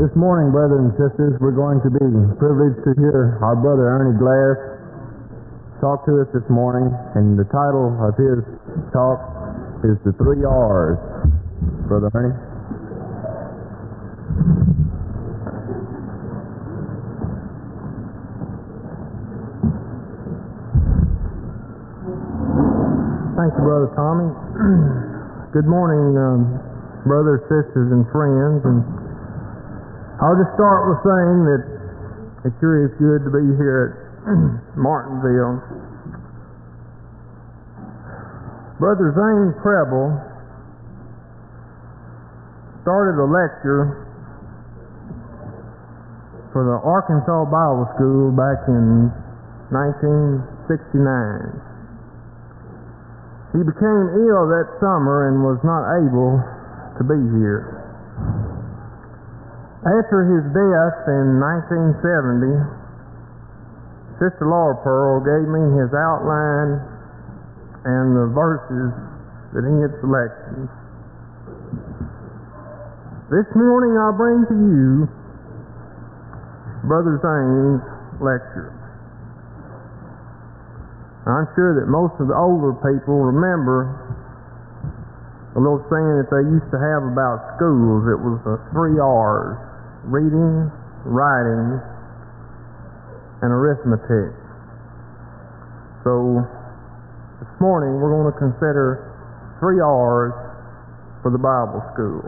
This morning, brothers and sisters, we're going to be privileged to hear our brother Ernie Glass talk to us this morning, and the title of his talk is The Three R's. Brother Ernie? Thank you, Brother Tommy. Good morning, um, brothers, sisters, and friends. And I'll just start with saying that it sure is good to be here at Martinville. Brother Zane Preble started a lecture for the Arkansas Bible School back in 1969. He became ill that summer and was not able to be here. After his death in 1970, Sister Laura Pearl gave me his outline and the verses that he had selected. This morning I bring to you Brother Zane's lecture. I'm sure that most of the older people remember a little saying that they used to have about schools. It was the three R's reading, writing, and arithmetic. So this morning we're going to consider three R's for the Bible school.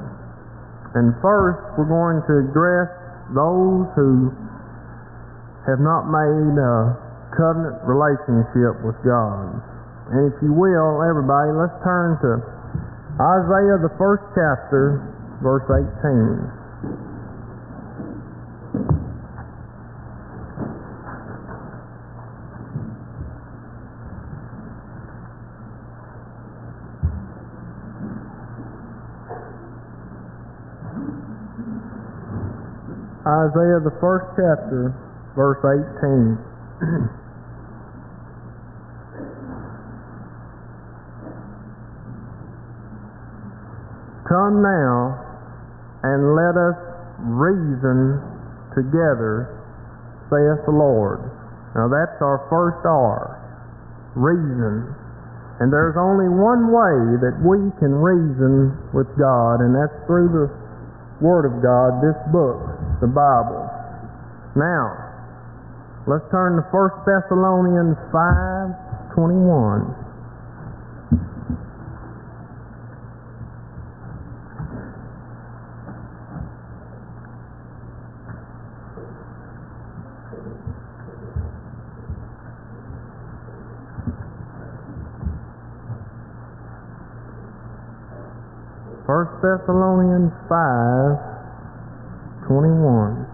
And first we're going to address those who have not made a covenant relationship with God. And if you will, everybody, let's turn to Isaiah, the first chapter, verse 18. Isaiah, the first chapter, verse 18. Come now and let us reason together, saith the Lord. Now that's our first R. Reason. And there's only one way that we can reason with God, and that's through the Word of God, this book, the Bible. Now, let's turn to 1 Thessalonians 5 21. First Thessalonians 5 21.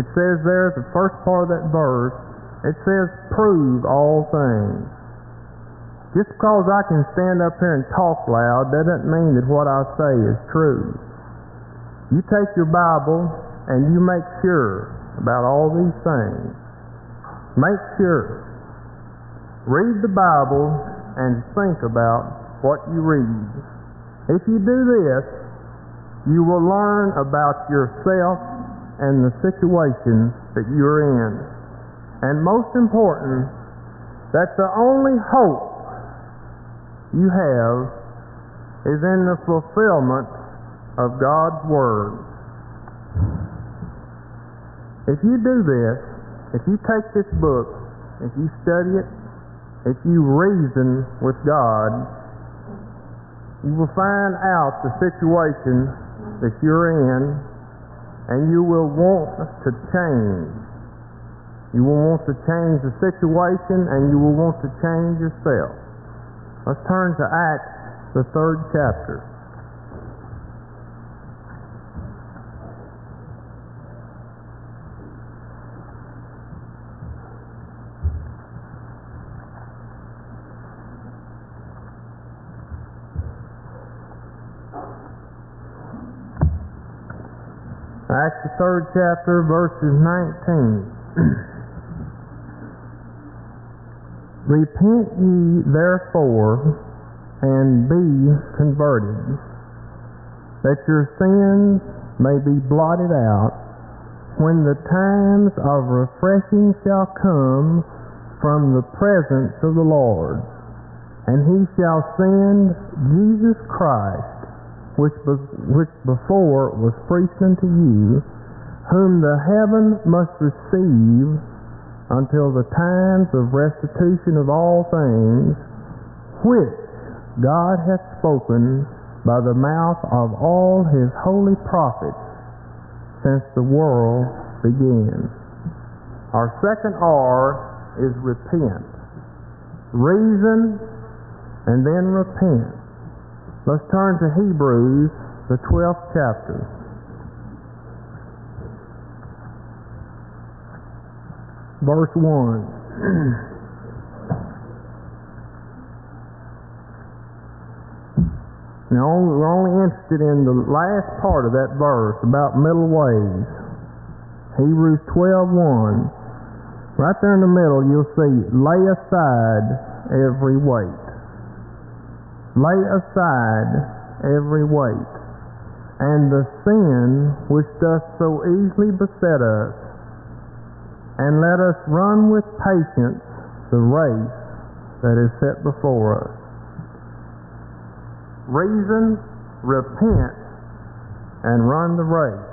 It says there, the first part of that verse, it says, prove all things. Just because I can stand up here and talk loud doesn't mean that what I say is true. You take your Bible and you make sure about all these things. Make sure. Read the Bible and think about what you read. If you do this, you will learn about yourself and the situation that you're in. And most important, that the only hope you have is in the fulfillment of God's Word. If you do this, if you take this book, if you study it, if you reason with God, you will find out the situation that you're in, and you will want to change. You will want to change the situation, and you will want to change yourself. Let's turn to Acts, the third chapter. Acts the third chapter, verses 19. Repent ye therefore and be converted, that your sins may be blotted out when the times of refreshing shall come from the presence of the Lord. And he shall send Jesus Christ, which, which before was preached unto you, whom the heaven must receive until the times of restitution of all things, which God hath spoken by the mouth of all his holy prophets since the world began. Our second R is repent. Reason and then repent. Let's turn to Hebrews, the 12th chapter. Verse 1. Now, we're only interested in the last part of that verse, about middle ways. Hebrews 12.1. Right there in the middle, you'll see, lay aside every weight. Lay aside every weight. And the sin which doth so easily beset us, and let us run with patience the race that is set before us reason, repent, and run the race.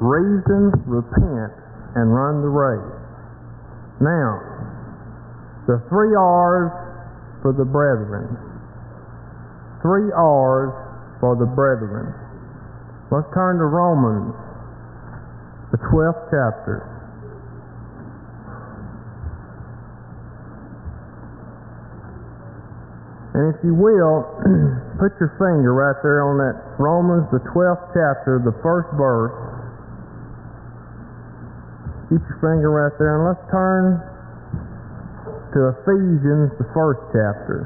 Reason, repent, and run the race. Now, the three R's for the brethren. Three R's for the brethren. Let's turn to Romans, the 12th chapter. And if you will, put your finger right there on that Romans, the 12th chapter, the first verse. Keep your finger right there, and let's turn to Ephesians, the first chapter.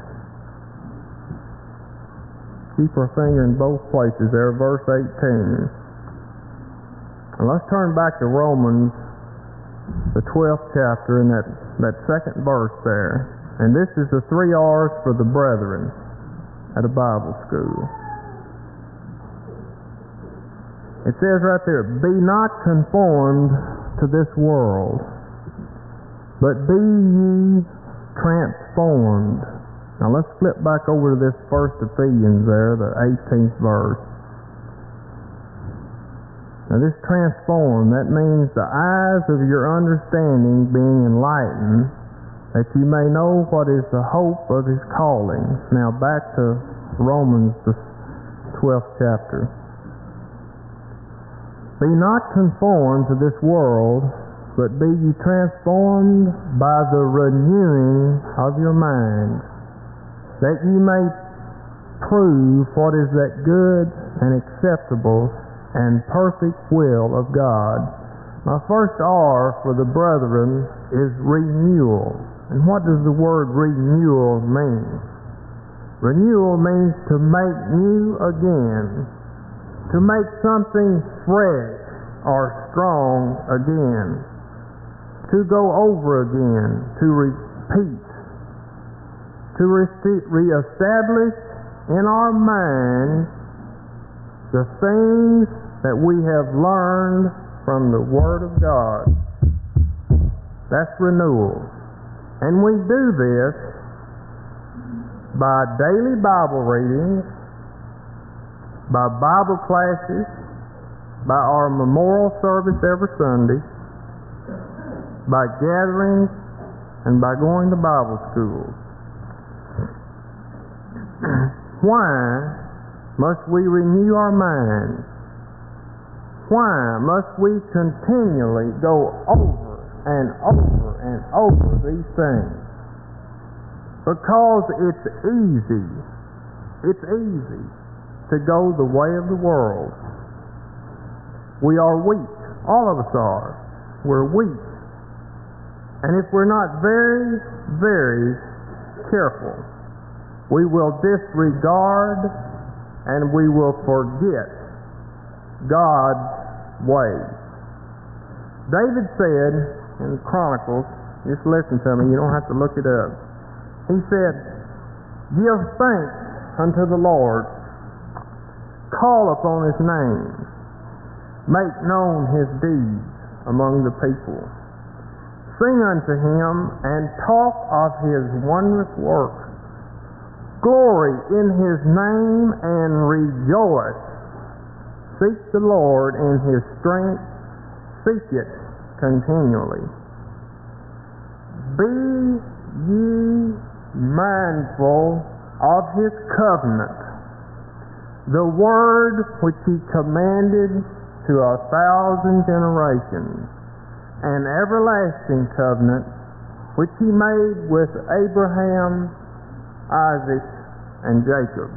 Keep our finger in both places there, verse 18. And let's turn back to Romans, the 12th chapter, and that, that second verse there. And this is the three R's for the brethren at a Bible school. It says right there, Be not conformed to this world, but be ye transformed. Now let's flip back over to this first Ephesians there, the 18th verse. Now this transform, that means the eyes of your understanding being enlightened that you may know what is the hope of his calling. Now back to Romans, the 12th chapter. Be not conformed to this world, but be ye transformed by the renewing of your mind, that ye may prove what is that good and acceptable and perfect will of God. My first R for the brethren is renewal. And what does the word renewal mean? Renewal means to make new again, to make something fresh or strong again, to go over again, to repeat, to re- reestablish in our minds the things that we have learned from the Word of God. That's renewal. And we do this by daily Bible readings, by Bible classes, by our memorial service every Sunday, by gatherings, and by going to Bible schools. Why must we renew our minds? Why must we continually go over and over and over these things. Because it's easy, it's easy to go the way of the world. We are weak. All of us are. We're weak. And if we're not very, very careful, we will disregard and we will forget God's ways. David said, in Chronicles, Just listen to me. You don't have to look it up. He said, Give thanks unto the Lord. Call upon his name. Make known his deeds among the people. Sing unto him and talk of his wondrous works. Glory in his name and rejoice. Seek the Lord in his strength. Seek it continually. Be ye mindful of his covenant, the word which he commanded to a thousand generations, an everlasting covenant which he made with Abraham, Isaac, and Jacob.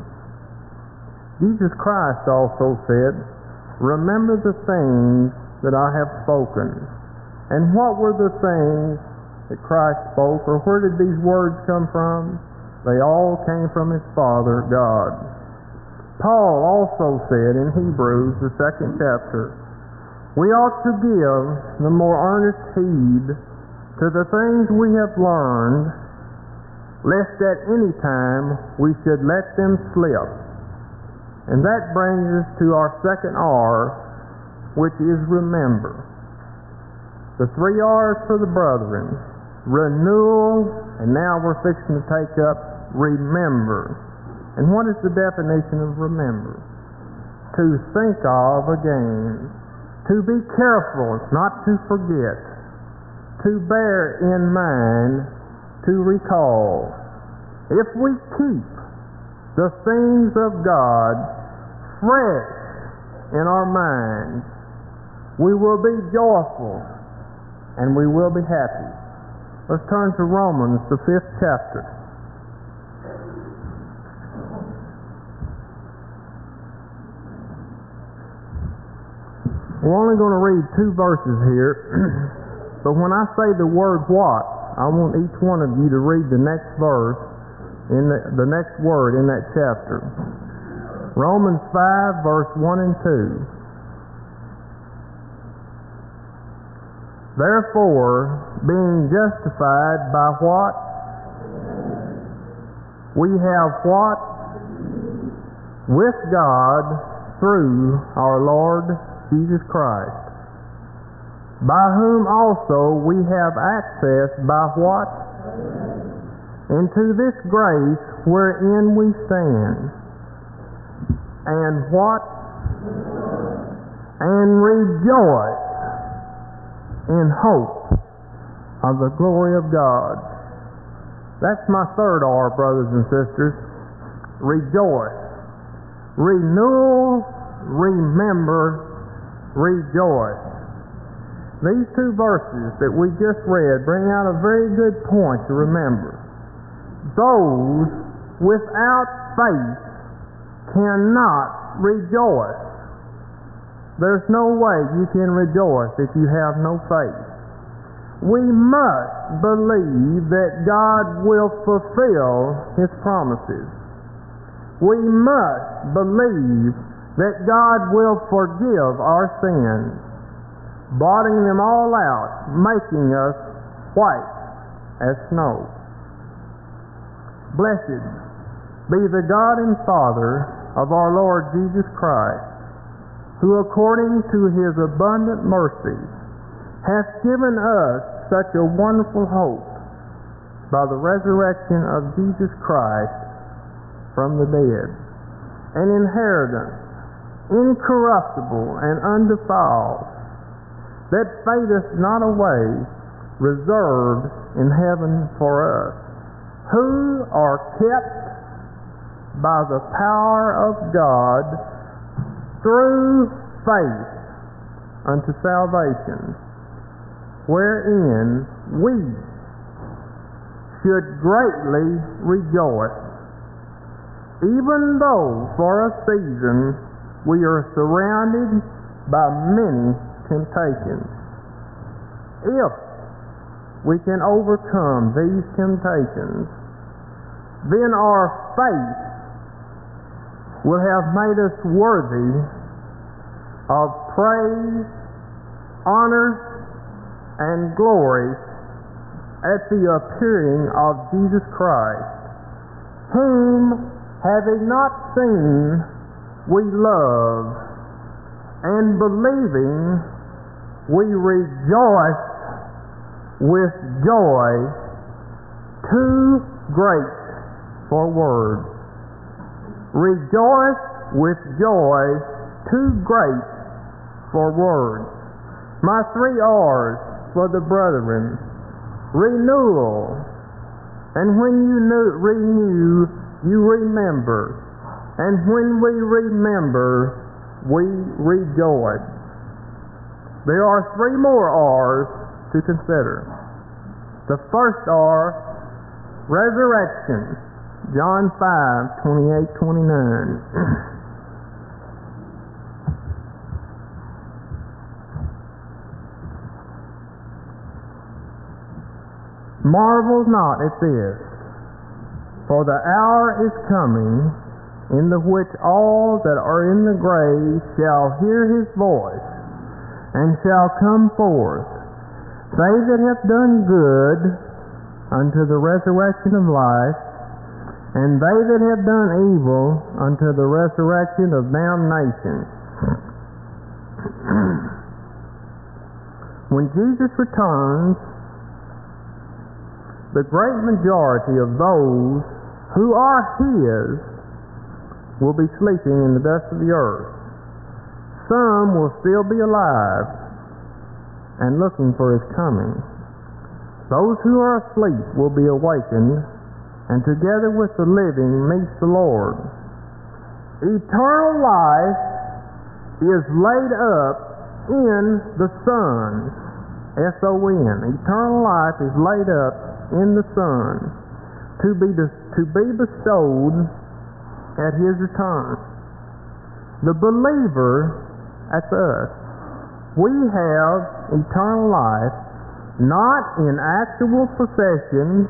Jesus Christ also said, Remember the things that I have spoken. And what were the things that Christ spoke, or where did these words come from? They all came from his Father, God. Paul also said in Hebrews, the second chapter, we ought to give the more earnest heed to the things we have learned, lest at any time we should let them slip. And that brings us to our second R, which is remember. The three R's for the brethren renewal, and now we're fixing to take up remember. And what is the definition of remember? To think of again. To be careful, not to forget. To bear in mind, to recall. If we keep the things of God fresh in our minds, we will be joyful and we will be happy. Let's turn to Romans, the fifth chapter. We're only going to read two verses here, but when I say the word what, I want each one of you to read the next verse in the, the next word in that chapter. Romans 5, verse 1 and 2. Therefore, being justified by what? We have what? With God through our Lord Jesus Christ, by whom also we have access by what? Into this grace wherein we stand. And what? And rejoice in hope of the glory of God. That's my third R, brothers and sisters. Rejoice. Renewal, remember, rejoice. These two verses that we just read bring out a very good point to remember. Those without faith cannot rejoice. There's no way you can rejoice if you have no faith. We must believe that God will fulfill His promises. We must believe that God will forgive our sins, blotting them all out, making us white as snow. Blessed be the God and Father of our Lord Jesus Christ, who according to his abundant mercy hath given us such a wonderful hope by the resurrection of Jesus Christ from the dead, an inheritance incorruptible and undefiled, that fadeth not away, reserved in heaven for us, who are kept by the power of God through faith unto salvation, wherein we should greatly rejoice, even though for a season we are surrounded by many temptations. If we can overcome these temptations, then our faith will have made us worthy of praise, honor, and glory at the appearing of Jesus Christ, whom, having not seen, we love, and believing, we rejoice with joy too great for words. Rejoice with joy too great for words. My three R's for the brethren renewal. And when you renew, you remember. And when we remember, we rejoice. There are three more R's to consider. The first R, resurrection. John 5, 28, 29. Marvel not at this, for the hour is coming in the which all that are in the grave shall hear his voice, and shall come forth, they that have done good unto the resurrection of life, and they that have done evil unto the resurrection of damnation. when Jesus returns, the great majority of those who are His will be sleeping in the dust of the earth. Some will still be alive and looking for His coming. Those who are asleep will be awakened and together with the living meet the Lord. Eternal life is laid up in the Son. S-O-N. Eternal life is laid up in the Son to be, to be bestowed at His return. The believer, that's us, we have eternal life not in actual possession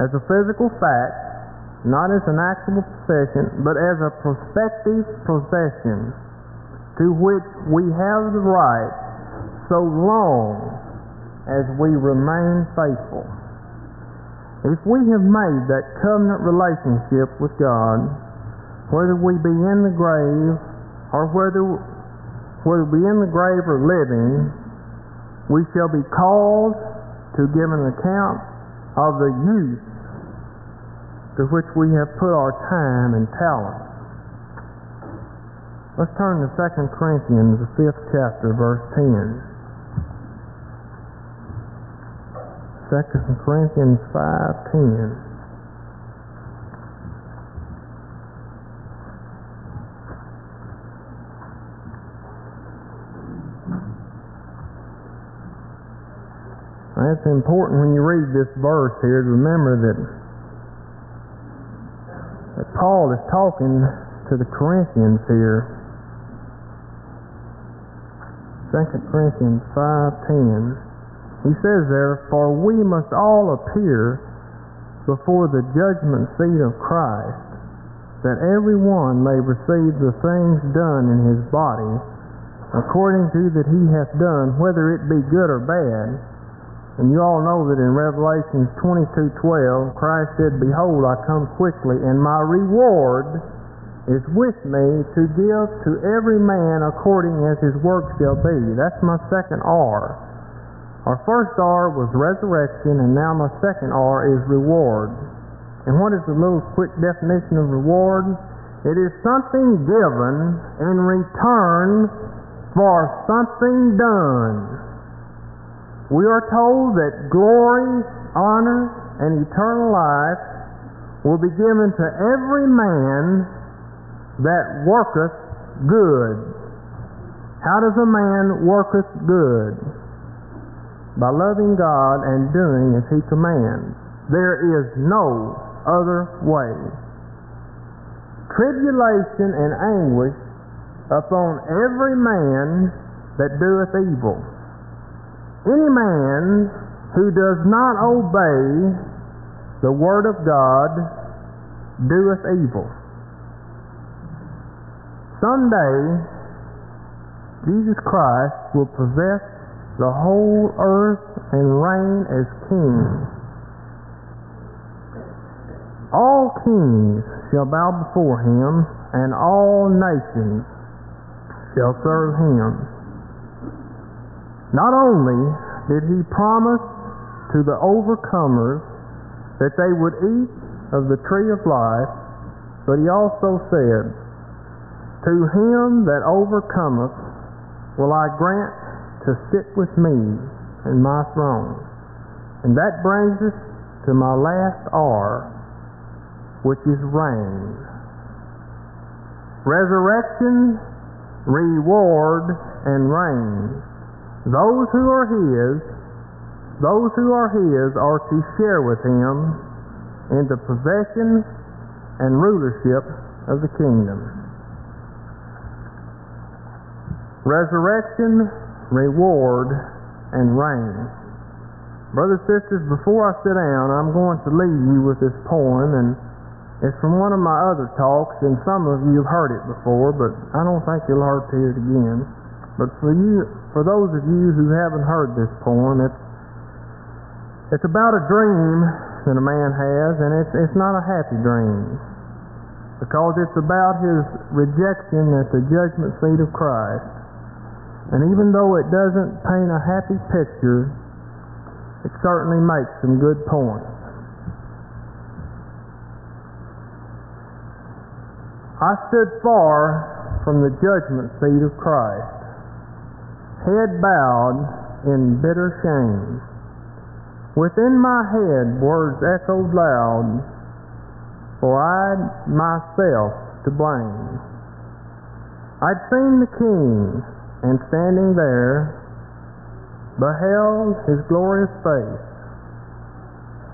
as a physical fact, not as an actual possession, but as a prospective possession to which we have the right so long as we remain faithful. If we have made that covenant relationship with God, whether we be in the grave or whether, whether we be in the grave or living, we shall be called to give an account of the use to which we have put our time and talent. Let's turn to 2 Corinthians, the fifth chapter, verse 10. 2 Corinthians 5.10. That's important when you read this verse here to remember that, that Paul is talking to the Corinthians here. 2 Corinthians 5.10 he says there, For we must all appear before the judgment seat of Christ, that every one may receive the things done in his body, according to that he hath done, whether it be good or bad. And you all know that in Revelation 22:12, Christ said, Behold, I come quickly, and my reward is with me to give to every man according as his work shall be. That's my second R. Our first R was resurrection, and now my second R is reward. And what is the little quick definition of reward? It is something given in return for something done. We are told that glory, honor, and eternal life will be given to every man that worketh good. How does a man worketh good? By loving God and doing as He commands. There is no other way. Tribulation and anguish upon every man that doeth evil. Any man who does not obey the word of God doeth evil. Someday, Jesus Christ will possess the whole earth and reign as king. All kings shall bow before him, and all nations shall serve him. Not only did he promise to the overcomers that they would eat of the tree of life, but he also said, To him that overcometh will I grant to sit with me in my throne. And that brings us to my last R, which is reign. Resurrection, reward, and reign. Those who are His, those who are His are to share with Him in the possession and rulership of the kingdom. Resurrection, reward, and reign. Brothers sisters, before I sit down, I'm going to leave you with this poem, and it's from one of my other talks, and some of you have heard it before, but I don't think you'll hear it again. But for you, for those of you who haven't heard this poem, it's it's about a dream that a man has, and it's it's not a happy dream because it's about his rejection at the judgment seat of Christ. And even though it doesn't paint a happy picture, it certainly makes some good points. I stood far from the judgment seat of Christ, head bowed in bitter shame. Within my head words echoed loud for I'd myself to blame. I'd seen the King, and standing there, beheld his glorious face,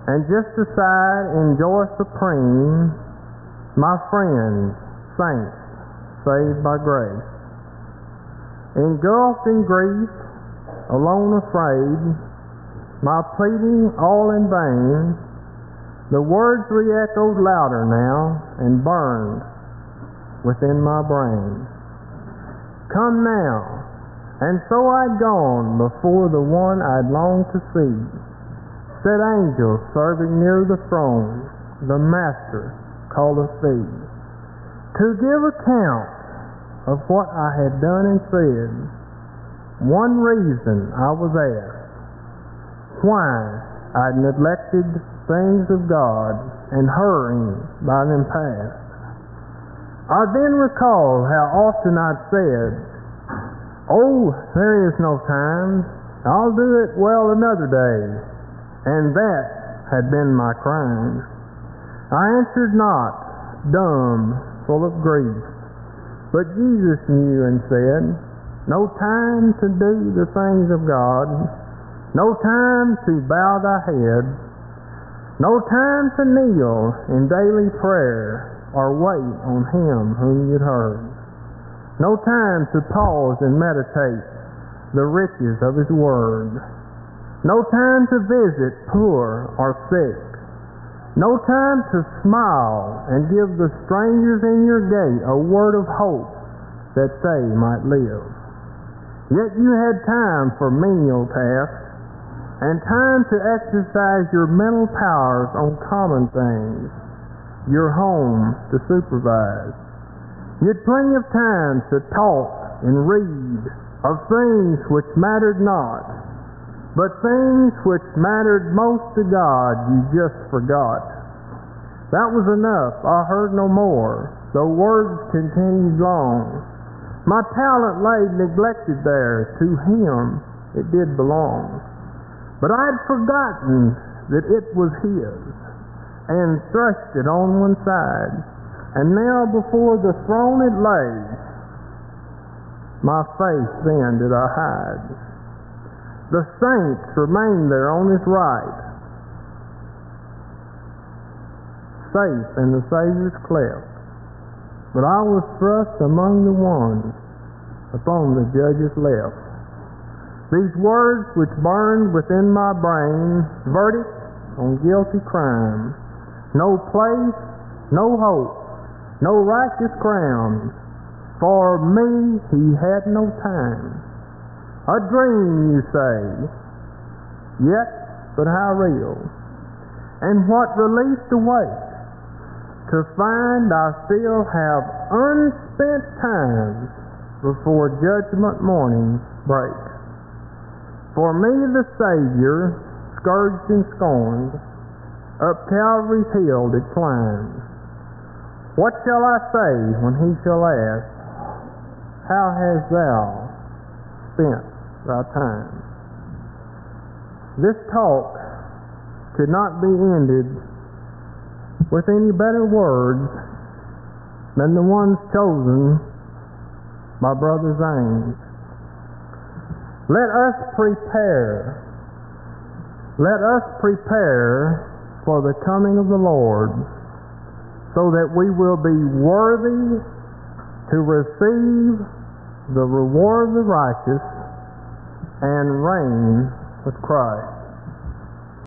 and just aside in joy supreme, my friends, saints, saved by grace. Engulfed in grief, alone afraid, my pleading all in vain, the words re-echoed louder now and burned within my brain. Come now, and so I'd gone before the one I'd longed to see. Said angels serving near the throne, the Master calleth thee. To give account of what I had done and said, one reason I was asked, why I'd neglected things of God and hurrying by them past. I then recalled how often I'd said, Oh, there is no time. I'll do it well another day. And that had been my crime. I answered not, dumb, full of grief. But Jesus knew and said, No time to do the things of God, no time to bow thy head, no time to kneel in daily prayer or wait on him whom you'd heard. No time to pause and meditate the riches of his word. No time to visit poor or sick. No time to smile and give the strangers in your gate a word of hope that they might live. Yet you had time for menial tasks and time to exercise your mental powers on common things, your home to supervise. You had plenty of time to talk and read of things which mattered not, but things which mattered most to God you just forgot. That was enough. I heard no more, though words continued long. My talent lay neglected there. To him it did belong. But I had forgotten that it was his and thrust it on one side. And now before the throne it lay. My face then did I hide. The saints remained there on his right, safe in the Savior's cleft. But I was thrust among the ones upon the judge's left. These words which burned within my brain, verdict on guilty crime. No place, no hope, no righteous crown. For me he had no time. A dream, you say. Yet, but how real? And what relief to wait to find I still have unspent time before judgment morning breaks. For me, the Savior, scourged and scorned, up Calvary's hill did climb. What shall I say when he shall ask, How hast thou spent thy time? This talk could not be ended with any better words than the ones chosen by Brother Zane. Let us prepare. Let us prepare for the coming of the Lord so that we will be worthy to receive the reward of the righteous and reign with Christ.